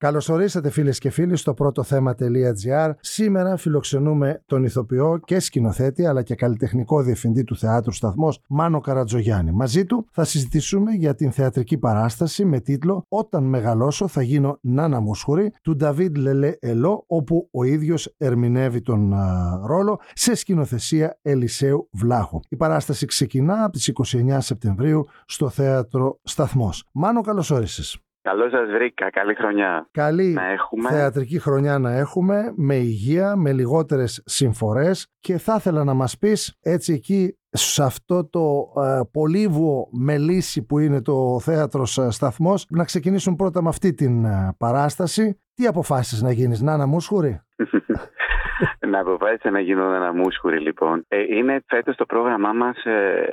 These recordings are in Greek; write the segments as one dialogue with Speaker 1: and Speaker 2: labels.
Speaker 1: Καλώ ορίσατε φίλες και φίλοι στο πρώτο θέμα.gr. Σήμερα φιλοξενούμε τον ηθοποιό και σκηνοθέτη αλλά και καλλιτεχνικό διευθυντή του θεάτρου σταθμός Μάνο Καρατζογιάννη. Μαζί του θα συζητήσουμε για την θεατρική παράσταση με τίτλο Όταν μεγαλώσω θα γίνω Νάνα Μουσχουρή του Νταβίδ Λελέ Ελό, όπου ο ίδιος ερμηνεύει τον ρόλο σε σκηνοθεσία Ελισέου Βλάχου. Η παράσταση ξεκινά από τις 29 Σεπτεμβρίου στο θέατρο Σταθμός. Μάνο, καλώς όρισες.
Speaker 2: Καλώ σας βρήκα. Καλή χρονιά.
Speaker 1: Καλή να έχουμε. θεατρική χρονιά να έχουμε, με υγεία, με λιγότερες συμφορές. Και θα ήθελα να μας πεις έτσι εκεί σε αυτό το ε, πολύβουο μελίσι που είναι το θέατρος ε, σταθμός να ξεκινήσουν πρώτα με αυτή την ε, παράσταση. Τι αποφάσισες να γίνεις, Νάνα Μούσχουρη;
Speaker 2: να αποφάσισε να γίνω ένα μουσχουρι λοιπόν. Ε, είναι φέτος το πρόγραμμά μας ε,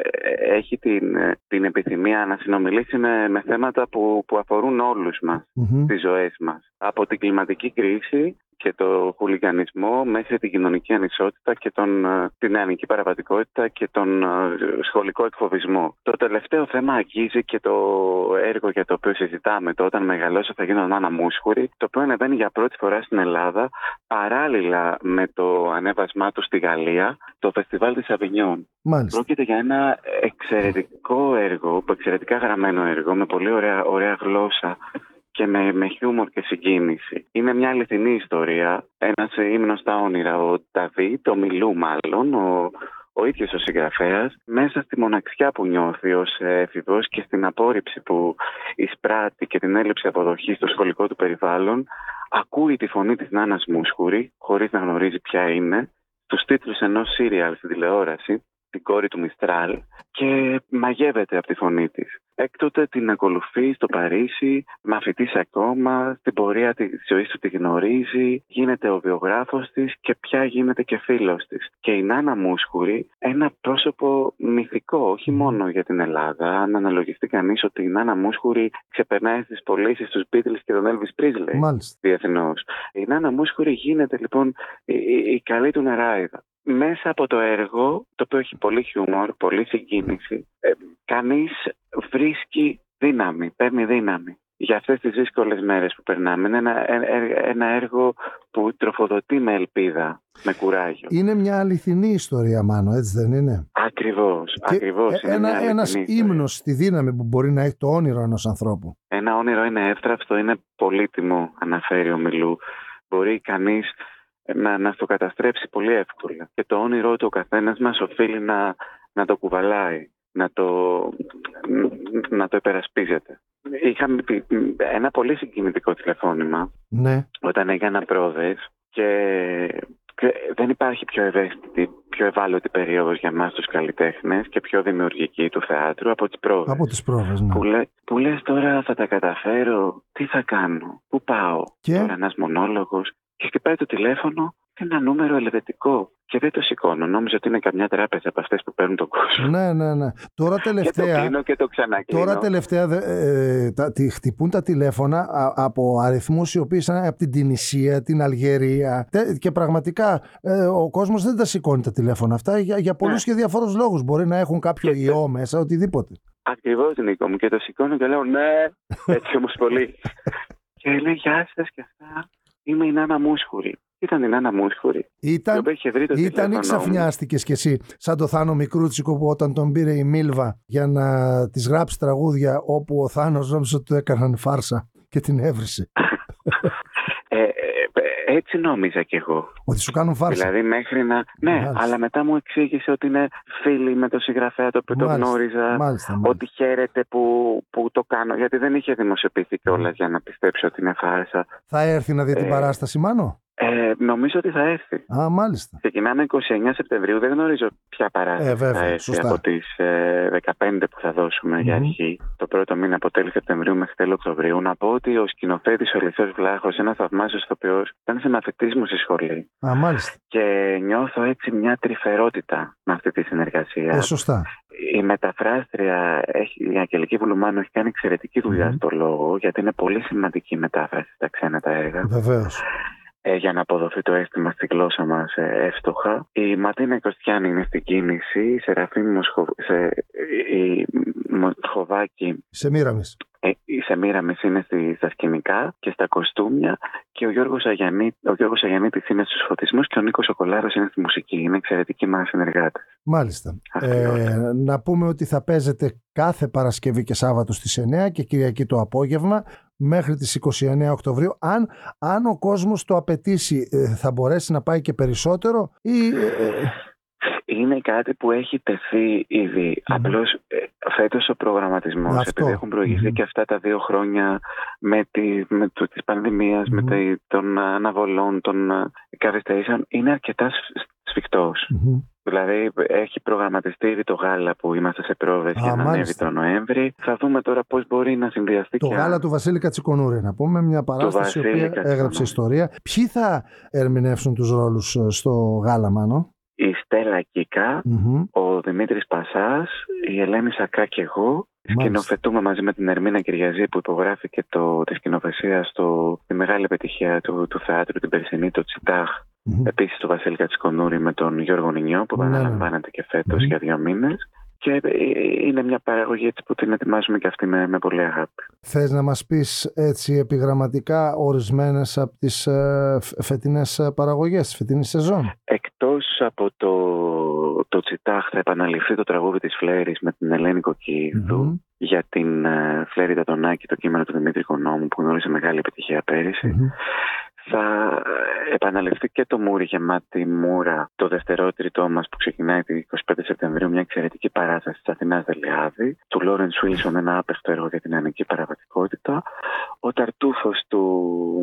Speaker 2: έχει την, ε, την επιθυμία να συνομιλήσει με, με θέματα που, που αφορούν όλους μας, mm-hmm. τις ζωές μας. Από την κλιματική κρίση και το χουλιγανισμό μέχρι την κοινωνική ανισότητα και τον, ε, την νεανική παραβατικότητα και τον ε, σχολικό εκφοβισμό. Το τελευταίο θέμα αγγίζει και το έργο για το οποίο συζητάμε, το όταν μεγαλώσω θα γίνω Νάνα Μούσχουρη, το οποίο ανεβαίνει για πρώτη φορά στην Ελλάδα παράλληλα με το ανέβασμά του στη Γαλλία, το Φεστιβάλ της Αβινιών.
Speaker 1: Μάλιστα.
Speaker 2: Πρόκειται για ένα εξαιρετικό έργο, εξαιρετικά γραμμένο έργο, με πολύ ωραία, ωραία γλώσσα και με, με χιούμορ και συγκίνηση. Είναι μια αληθινή ιστορία. Ένας ύμνος στα όνειρα. Ο Νταβί, το Μιλού μάλλον, ο, ο ίδιος ο συγγραφέας, μέσα στη μοναξιά που νιώθει ως έφηβος και στην απόρριψη που εισπράττει και την έλλειψη αποδοχής στο σχολικό του περιβάλλον, ακούει τη φωνή της Νάνας Μούσχουρη, χωρίς να γνωρίζει ποια είναι, στους τίτλους ενός σύριαλ στην τηλεόραση την κόρη του Μιστράλ και μαγεύεται από τη φωνή της. Έκτοτε την ακολουθεί στο Παρίσι, μαθητής ακόμα, στην πορεία της ζωής του τη γνωρίζει, γίνεται ο βιογράφος της και πια γίνεται και φίλος της. Και η Νάνα Μούσχουρη, ένα πρόσωπο μυθικό, όχι μόνο για την Ελλάδα. Αν αναλογιστεί κανείς ότι η Νάνα Μούσχουρη ξεπερνάει στις πωλήσεις τους Beatles και τον Elvis Presley διεθνώς. Η Νάνα Μούσχουρη γίνεται λοιπόν η, η καλή του νεράιδα μέσα από το έργο, το οποίο έχει πολύ χιούμορ, πολύ συγκίνηση, ε, κανείς βρίσκει δύναμη, παίρνει δύναμη για αυτές τις δύσκολες μέρες που περνάμε. Είναι ένα, ε, ε, ένα έργο που τροφοδοτεί με ελπίδα, με κουράγιο.
Speaker 1: Είναι μια αληθινή ιστορία, Μάνο, έτσι δεν είναι;
Speaker 2: Ακριβώς, ακριβώς.
Speaker 1: Ε, ένα, ένας ύμνος στη δύναμη που μπορεί να έχει το όνειρο ενός ανθρώπου.
Speaker 2: Ένα όνειρο είναι εύθραυστο, είναι πολύτιμο, αναφέρει ο Μιλού. Μπορεί κανείς να, να το καταστρέψει πολύ εύκολα. Και το όνειρό του ο καθένας μας οφείλει να, να το κουβαλάει, να το, να το υπερασπίζεται. Είχαμε ένα πολύ συγκινητικό τηλεφώνημα
Speaker 1: ναι.
Speaker 2: όταν έκανα πρόοδες και δεν υπάρχει πιο ευαίσθητη, πιο ευάλωτη περίοδος για εμά τους καλλιτέχνες και πιο δημιουργική του θεάτρου από τις πρόβε.
Speaker 1: Από τις πρόβε, ναι.
Speaker 2: Που, λέ, που λες τώρα θα τα καταφέρω, τι θα κάνω, πού πάω.
Speaker 1: Και...
Speaker 2: Τώρα ένας μονόλογος και χτυπάει το τηλέφωνο ένα νούμερο ελβετικό. Και δεν το σηκώνω. Νόμιζα ότι είναι καμιά τράπεζα από αυτές που παίρνουν τον κόσμο.
Speaker 1: Ναι, ναι, ναι. Τώρα τελευταία.
Speaker 2: Και το κλείνω και το ξανακλίνω.
Speaker 1: Τώρα τελευταία ε, τα, τη, χτυπούν τα τηλέφωνα α, από αριθμούς οι οποίοι είναι από την Τινησία, την Αλγερία. Και πραγματικά ε, ο κόσμος δεν τα σηκώνει τα τηλέφωνα αυτά για, για πολλούς ναι. και διαφορούς λόγους. Μπορεί να έχουν κάποιο και ιό μέσα, οτιδήποτε.
Speaker 2: Ακριβώς, Νίκο μου. Και το σηκώνω και λέω ναι, έτσι όμως πολύ. και λέει Γεια σας και αυτά. Είμαι η Νάνα Μούσχουρη. Ήταν η Νάνα Μούσχουρη.
Speaker 1: Ήταν, ήταν ή ξαφνιάστηκες κι εσύ, σαν το Θάνο Μικρούτσικο που όταν τον πήρε η Μίλβα για να της γράψει τραγούδια όπου ο Θάνος νόμιζε ότι του έκαναν φάρσα και την έβρισε.
Speaker 2: ε, ε, έτσι νόμιζα κι εγώ.
Speaker 1: Ότι σου κάνουν φάρσα.
Speaker 2: Δηλαδή μέχρι να. Ναι, αλλά μετά μου εξήγησε ότι είναι φίλοι με τον συγγραφέα το οποίο το γνώριζα.
Speaker 1: Μάλιστα,
Speaker 2: Ότι χαίρεται που, που το κάνω. Γιατί δεν είχε δημοσιοποιηθεί κιόλας για να πιστέψει ότι είναι φάρσα.
Speaker 1: Θα έρθει να δει την ε, παράσταση, Μάνο;
Speaker 2: Ε, νομίζω ότι θα έρθει.
Speaker 1: Α, μάλιστα.
Speaker 2: Ξεκινάμε 29 Σεπτεμβρίου. Δεν γνωρίζω ποια παράσταση ε, θα έρθει σωστά. από τις ε, 15 που θα δωσουμε για αρχή. Το πρώτο μήνα από τέλη Σεπτεμβρίου μέχρι τέλη Οκτωβρίου. Να πω ότι ο σκηνοθέτης ο Ελισέο Βλάχος, ένας θαυμάσιος ηθοποιός, ήταν σε μαθητή μου στη σχολή.
Speaker 1: Α, μάλιστα.
Speaker 2: Και νιώθω έτσι μια τρυφερότητα με αυτή τη συνεργασία.
Speaker 1: Ε, σωστά.
Speaker 2: Η μεταφράστρια, έχει, η Αγγελική Βουλουμάνου, έχει κάνει εξαιρετική δουλειά mm-hmm. στο λόγο, γιατί είναι πολύ σημαντική η μετάφραση στα ξένα τα έργα.
Speaker 1: Βεβαίως
Speaker 2: ε, για να αποδοθεί το αίσθημα στη γλώσσα μας ε, εύστοχα. Η Ματίνα Κωστιάνη είναι στην κίνηση, η Σεραφείμ Μοσχο... σε... η Μοσχοβάκη.
Speaker 1: Σε μοίραμε.
Speaker 2: Ε, Σεμίραμις είναι στη, στα σκηνικά και στα κοστούμια και ο Γιώργος, Αγιανί, ο Γιώργος Αγιαννίτης είναι στους φωτισμούς και ο Νίκος Οκολάρος είναι στη μουσική. Είναι εξαιρετικοί μας συνεργάτες.
Speaker 1: Μάλιστα. Ε, να πούμε ότι θα παίζετε κάθε Παρασκευή και Σάββατο στις 9 και Κυριακή το απόγευμα μέχρι τις 29 Οκτωβρίου. Αν, αν ο κόσμος το απαιτήσει ε, θα μπορέσει να πάει και περισσότερο ή... Ε, ε,
Speaker 2: είναι κάτι που έχει τεθεί ήδη. Mm-hmm. Απλώς φέτος ο προγραμματισμός, επειδή έχουν και αυτά τα δύο χρόνια με τη με το, της πανδημίας, με τη, των αναβολών, των καθυστερήσεων, είναι αρκετά σφιχτός. Δηλαδή έχει προγραμματιστεί ήδη το γάλα που είμαστε σε πρόβες για να ανέβει το Νοέμβρη. Θα δούμε τώρα πώς μπορεί να συνδυαστεί
Speaker 1: Το γάλα του Βασίλη Κατσικονούρη, να πούμε, μια παράσταση που έγραψε ιστορία. Ποιοι θα ερμηνεύσουν τους ρόλους ε, στο γάλα, Μάνο;
Speaker 2: Η Στέλλα ο Δημήτρης Πασάς, η Ελένη Σακά και εγώ. Σκηνοθετούμε μαζί με την Ερμήνα Κυριαζή που υπογράφηκε το, τη σκηνοθεσία στο, τη μεγάλη επιτυχία του, του θεάτρου την περσινή, το Τσιτάχ Mm-hmm. Επίσης το Βασίλη Κατσικονούρη με τον Γιώργο Νινιό που επαναλαμβάνεται ναι. και φέτος για δύο μήνες. Και ε, είναι μια παραγωγή έτσι που την ετοιμάζουμε και αυτή με, με πολύ αγάπη.
Speaker 1: Θες να μας πεις έτσι επιγραμματικά ορισμένες από τις ε, φετινές παραγωγές, φετινή σεζόν;
Speaker 2: Εκτός από το, το Τσιτάχ θα επαναληφθεί το τραγούδι της Φλέρης με την Ελένη για την ε, Φλέρη Τατονάκη, το κείμενο του Δημήτρη Κονόμου που γνώρισε μεγάλη επιτυχία θα επαναληφθεί και το Μούρι γεμάτη μούρα το δευτερότριτό μας που ξεκινάει τη 25 Σεπτεμβρίου, μια εξαιρετική παράσταση της Αθηνάς Δελιάδη, του Λόρενς Σουίλσον, ένα άπεχτο έργο για την ανική παραβατικότητα. Ο Ταρτούφος του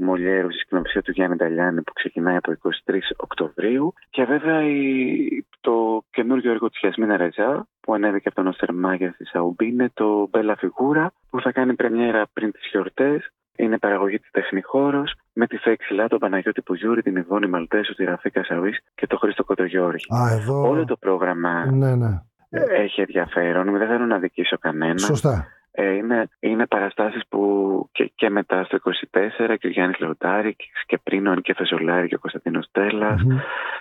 Speaker 2: Μολιέρου στη σκηνοψία του Γιάννη Νταλιάνη που ξεκινάει από 23 Οκτωβρίου. Και βέβαια η, το καινούργιο έργο της Γιασμίνα Ρεζά που ανέβηκε από τον Οστερμάγια στη Σαουμπή είναι το Μπέλα Φιγούρα που θα κάνει πρεμιέρα πριν τις γιορτές είναι παραγωγή της Τεχνηχώρο με τη Φέξιλα, τον Παναγιώτη Πουγιούρη, την Ιβόνη Μαλτέσου, τη Ραφή Κασαβή και τον Χρήστο Κοντογιώρη.
Speaker 1: εδώ...
Speaker 2: Όλο το πρόγραμμα
Speaker 1: ναι, ναι.
Speaker 2: έχει ενδιαφέρον. Δεν θέλω να δικήσω κανένα.
Speaker 1: Σωστά.
Speaker 2: Ε, είναι, είναι παραστάσεις που και, και μετά στο 24 και ο Γιάννης Λεωτάρη και πριν ο Νίκη Φεζολάρη και ο Κωνσταντίνος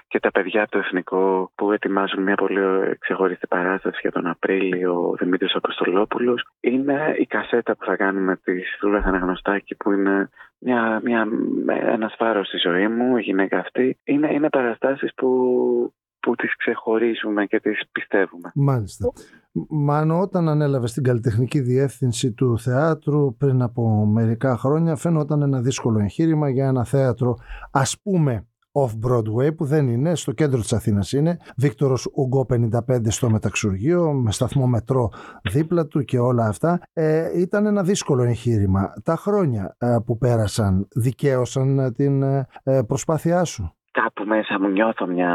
Speaker 2: και τα παιδιά από το Εθνικό που ετοιμάζουν μια πολύ ξεχωριστή παράσταση για τον Απρίλιο, ο Δημήτρης Αποστολόπουλος. Είναι η κασέτα που θα κάνουμε της Σούλα Αναγνωστάκη που είναι μια, μια, ένας φάρος στη ζωή μου, η γυναίκα αυτή. Είναι, είναι παραστάσεις που που τις ξεχωρίζουμε και τις πιστεύουμε.
Speaker 1: Μάλιστα. Μάνο, όταν ανέλαβε την καλλιτεχνική διεύθυνση του θεάτρου πριν από μερικά χρόνια, φαίνονταν ένα δύσκολο εγχείρημα για ένα θέατρο, ας πούμε, off-Broadway που δεν είναι, στο κέντρο της Αθήνας είναι, Βίκτορος Ουγκό 55 στο Μεταξουργείο, με σταθμό μετρό δίπλα του και όλα αυτά. Ε, ήταν ένα δύσκολο εγχείρημα. Τα χρόνια ε, που πέρασαν δικαίωσαν την ε, προσπάθειά σου;
Speaker 2: Κάπου μέσα μου νιώθω μια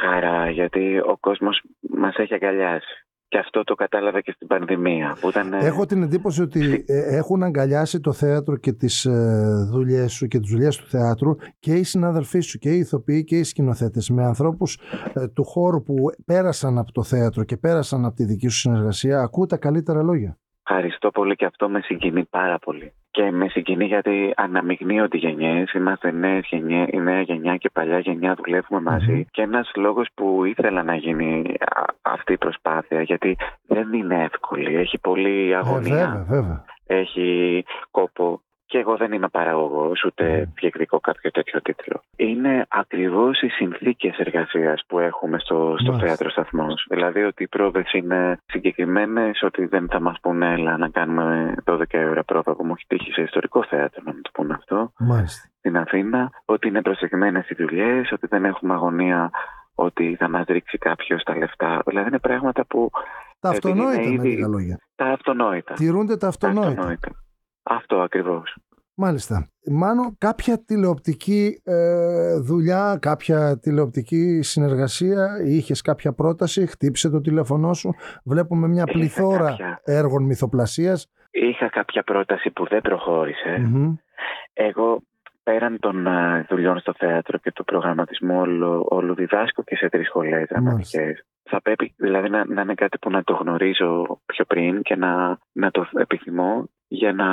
Speaker 2: χαρά γιατί ο κόσμος μας έχει αγκαλιάσει. Και αυτό το κατάλαβα και στην πανδημία. Που ήταν...
Speaker 1: Έχω την εντύπωση ότι ε, έχουν αγκαλιάσει το θέατρο και τις ε, δουλειές σου και τις δουλειές του θέατρου και οι συναδελφοί σου και οι ηθοποιοί και οι σκηνοθέτες με ανθρώπους ε, του χώρου που πέρασαν από το θέατρο και πέρασαν από τη δική σου συνεργασία. Ακούω τα καλύτερα λόγια.
Speaker 2: Ευχαριστώ πολύ και αυτό με συγκινεί πάρα πολύ. Και με συγκινεί γιατί αναμειγνύονται οι γενιέ. Είμαστε νέες γενιέ, η νέα γενιά και η παλιά γενιά δουλεύουμε μαζί. Και ένας λόγος που ήθελα να γίνει αυτή η προσπάθεια, γιατί δεν είναι εύκολη. Έχει πολλή αγωνία.
Speaker 1: Ε, βέβαια, βέβαια.
Speaker 2: Έχει κόπο και εγώ δεν είμαι παραγωγός, ούτε ναι. διεκδικώ κάποιο τέτοιο τίτλο. Είναι ακριβώς οι συνθήκες εργασίας που έχουμε στο, στο θέατρο σταθμός. Δηλαδή ότι οι πρόοδε είναι συγκεκριμένες, ότι δεν θα μας πούνε έλα να κάνουμε 12 ώρα πρόβα που μου έχει τύχει σε ιστορικό θέατρο να μου το πούνε αυτό.
Speaker 1: Μάλιστα.
Speaker 2: Στην Αθήνα, ότι είναι προσεγμένες οι δουλειές, ότι δεν έχουμε αγωνία ότι θα μας ρίξει κάποιος τα λεφτά. Δηλαδή είναι πράγματα που.
Speaker 1: Τα αυτονόητα, με λίγα λόγια.
Speaker 2: Τα αυτονόητα.
Speaker 1: Τηρούνται τα αυτονόητα. Τα αυτονόητα.
Speaker 2: Αυτό ακριβώς.
Speaker 1: Μάλιστα. Μάνο, κάποια τηλεοπτική ε, δουλειά, κάποια τηλεοπτική συνεργασία, είχες κάποια πρόταση, χτύπησε το τηλέφωνό σου. Βλέπουμε μια πληθώρα έργων μυθοπλασίας.
Speaker 2: Είχα κάποια πρόταση που δεν προχώρησε. Εγώ πέραν των ε, δουλειών στο θέατρο και του προγραμματισμού όλο, όλο διδάσκω και σε τρεις σχολές δραματικές. Θα πρέπει δηλαδή να, να, είναι κάτι που να το γνωρίζω πιο πριν και να, να το επιθυμώ για να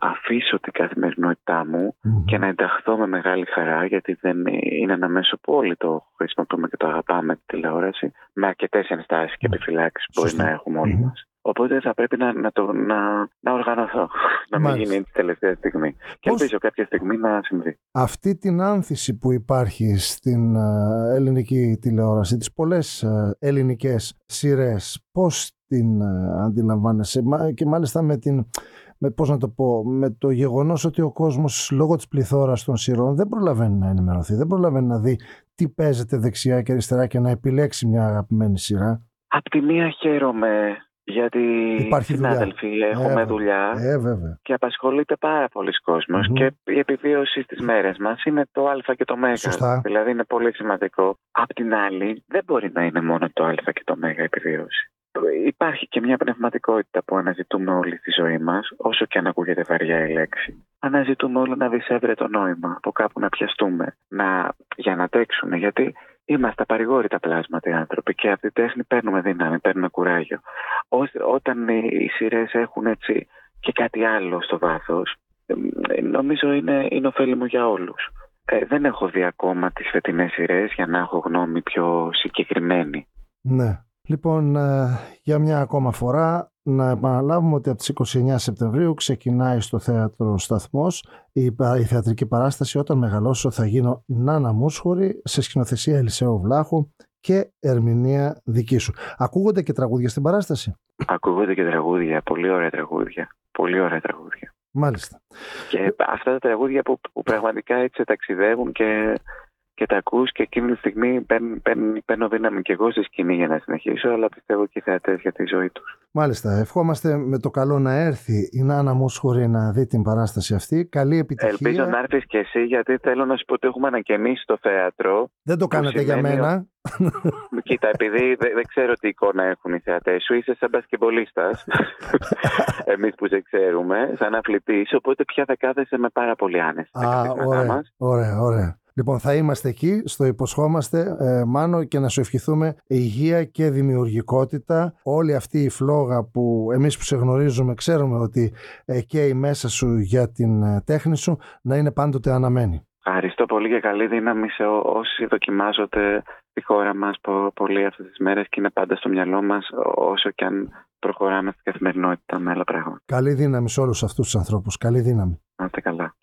Speaker 2: αφήσω την καθημερινότητά μου και να ενταχθώ με μεγάλη χαρά γιατί δεν είναι ένα μέσο που όλοι το χρησιμοποιούμε και το αγαπάμε τη τηλεόραση. Με αρκετές ενστάσεις και επιφυλάξεις που μπορεί να έχουμε όλοι μας. Οπότε θα πρέπει να, να, το, να, να οργανωθώ. Να μην γίνει τη τελευταία στιγμή. Και ελπίζω κάποια στιγμή να συμβεί.
Speaker 1: Αυτή την άνθηση που υπάρχει στην ε, ελληνική τηλεόραση, τις πολλές ε, ελληνικές σειρές, πώς την ε, αντιλαμβάνεσαι; Και μάλιστα με την με, πώς να το πω, με το γεγονός ότι ο κόσμος λόγω της πληθώρας των σειρών δεν προλαβαίνει να ενημερωθεί, δεν προλαβαίνει να δει τι παίζεται δεξιά και αριστερά και να επιλέξει μια αγαπημένη σειρά.
Speaker 2: Απ' τη μία χαίρομαι γιατί
Speaker 1: Υπάρχει
Speaker 2: συνάδελφοι δουλειά. έχουμε
Speaker 1: ε,
Speaker 2: δουλειά
Speaker 1: ε, βέβαια.
Speaker 2: και απασχολείται πάρα πολλοί και η επιβίωση στις μέρες μας είναι το α και το μέγα.
Speaker 1: Σωστά.
Speaker 2: Δηλαδή είναι πολύ σημαντικό. Απ' την άλλη δεν μπορεί να είναι μόνο το α και το μέγα επιβίωση. Υπάρχει και μια πνευματικότητα που αναζητούμε όλη τη ζωή μας, όσο και αν ακούγεται βαριά η λέξη. Αναζητούμε όλο να δισεύρε το νόημα, από κάπου να πιαστούμε, να, για να τρέξουμε. Γιατί είμαστε απαρηγόρητα πλάσματα οι άνθρωποι και από τη τέχνη παίρνουμε δύναμη, παίρνουμε κουράγιο. όταν οι σειρές έχουν έτσι και κάτι άλλο στο βάθος, νομίζω είναι, είναι ωφέλιμο για όλους. Ε, δεν έχω δει ακόμα τις φετινές σειρές για να έχω γνώμη πιο συγκεκριμένη.
Speaker 1: Ναι. Λοιπόν, ε, για μια ακόμα φορά να επαναλάβουμε ότι από τις 29 Σεπτεμβρίου ξεκινάει στο θέατρο Σταθμός η, η θεατρική παράσταση «Όταν μεγαλώσω θα γίνω Νάνα Μούσχορη» σε σκηνοθεσία Ελισέου Βλάχου και ερμηνεία δική σου. Ακούγονται και τραγούδια στην παράσταση;
Speaker 2: Ακούγονται και τραγούδια, πολύ ωραία τραγούδια. Πολύ ωραία τραγούδια.
Speaker 1: Μάλιστα.
Speaker 2: Και αυτά τα τραγούδια που, που πραγματικά έτσι ταξιδεύουν και και τα ακούς και εκείνη τη στιγμή παίρνω δύναμη και εγώ στη σκηνή για να συνεχίσω, αλλά πιστεύω και οι θεατές για τη ζωή τους.
Speaker 1: Μάλιστα. Ευχόμαστε με το καλό να έρθει η Νάνα Μούσχορη να δει την παράσταση αυτή. Καλή επιτυχία.
Speaker 2: Ελπίζω να έρθεις και εσύ, γιατί θέλω να σου πω ότι έχουμε ανακαινήσει το θέατρο.
Speaker 1: Δεν το κάνατε για μένα.
Speaker 2: Κοίτα, επειδή δεν, ξέρω τι εικόνα έχουν οι θεατές σου, είσαι σαν μπασκεμπολίστας. Εμείς που σε ξέρουμε, σαν αθλητής. Οπότε πια θα κάθεσαι με πάρα πολύ άνεση.
Speaker 1: Α, ωραία, ωραία, ωραία. Λοιπόν, θα είμαστε εκεί, στο υποσχόμαστε, ε, Μάνο, και να σου ευχηθούμε υγεία και δημιουργικότητα. Όλη αυτή η φλόγα που εμείς που σε γνωρίζουμε ξέρουμε ότι ε, καίει μέσα σου για την ε, τέχνη σου να είναι πάντοτε αναμένη.
Speaker 2: Ευχαριστώ πολύ και καλή δύναμη σε όσοι δοκιμάζονται τη χώρα μας πολύ αυτές τις μέρες και είναι πάντα στο μυαλό μας όσο και αν προχωράμε στην καθημερινότητα με άλλα πράγματα.
Speaker 1: Καλή δύναμη σε όλους αυτούς τους ανθρώπους. Καλή δύναμη.
Speaker 2: Να είστε καλά.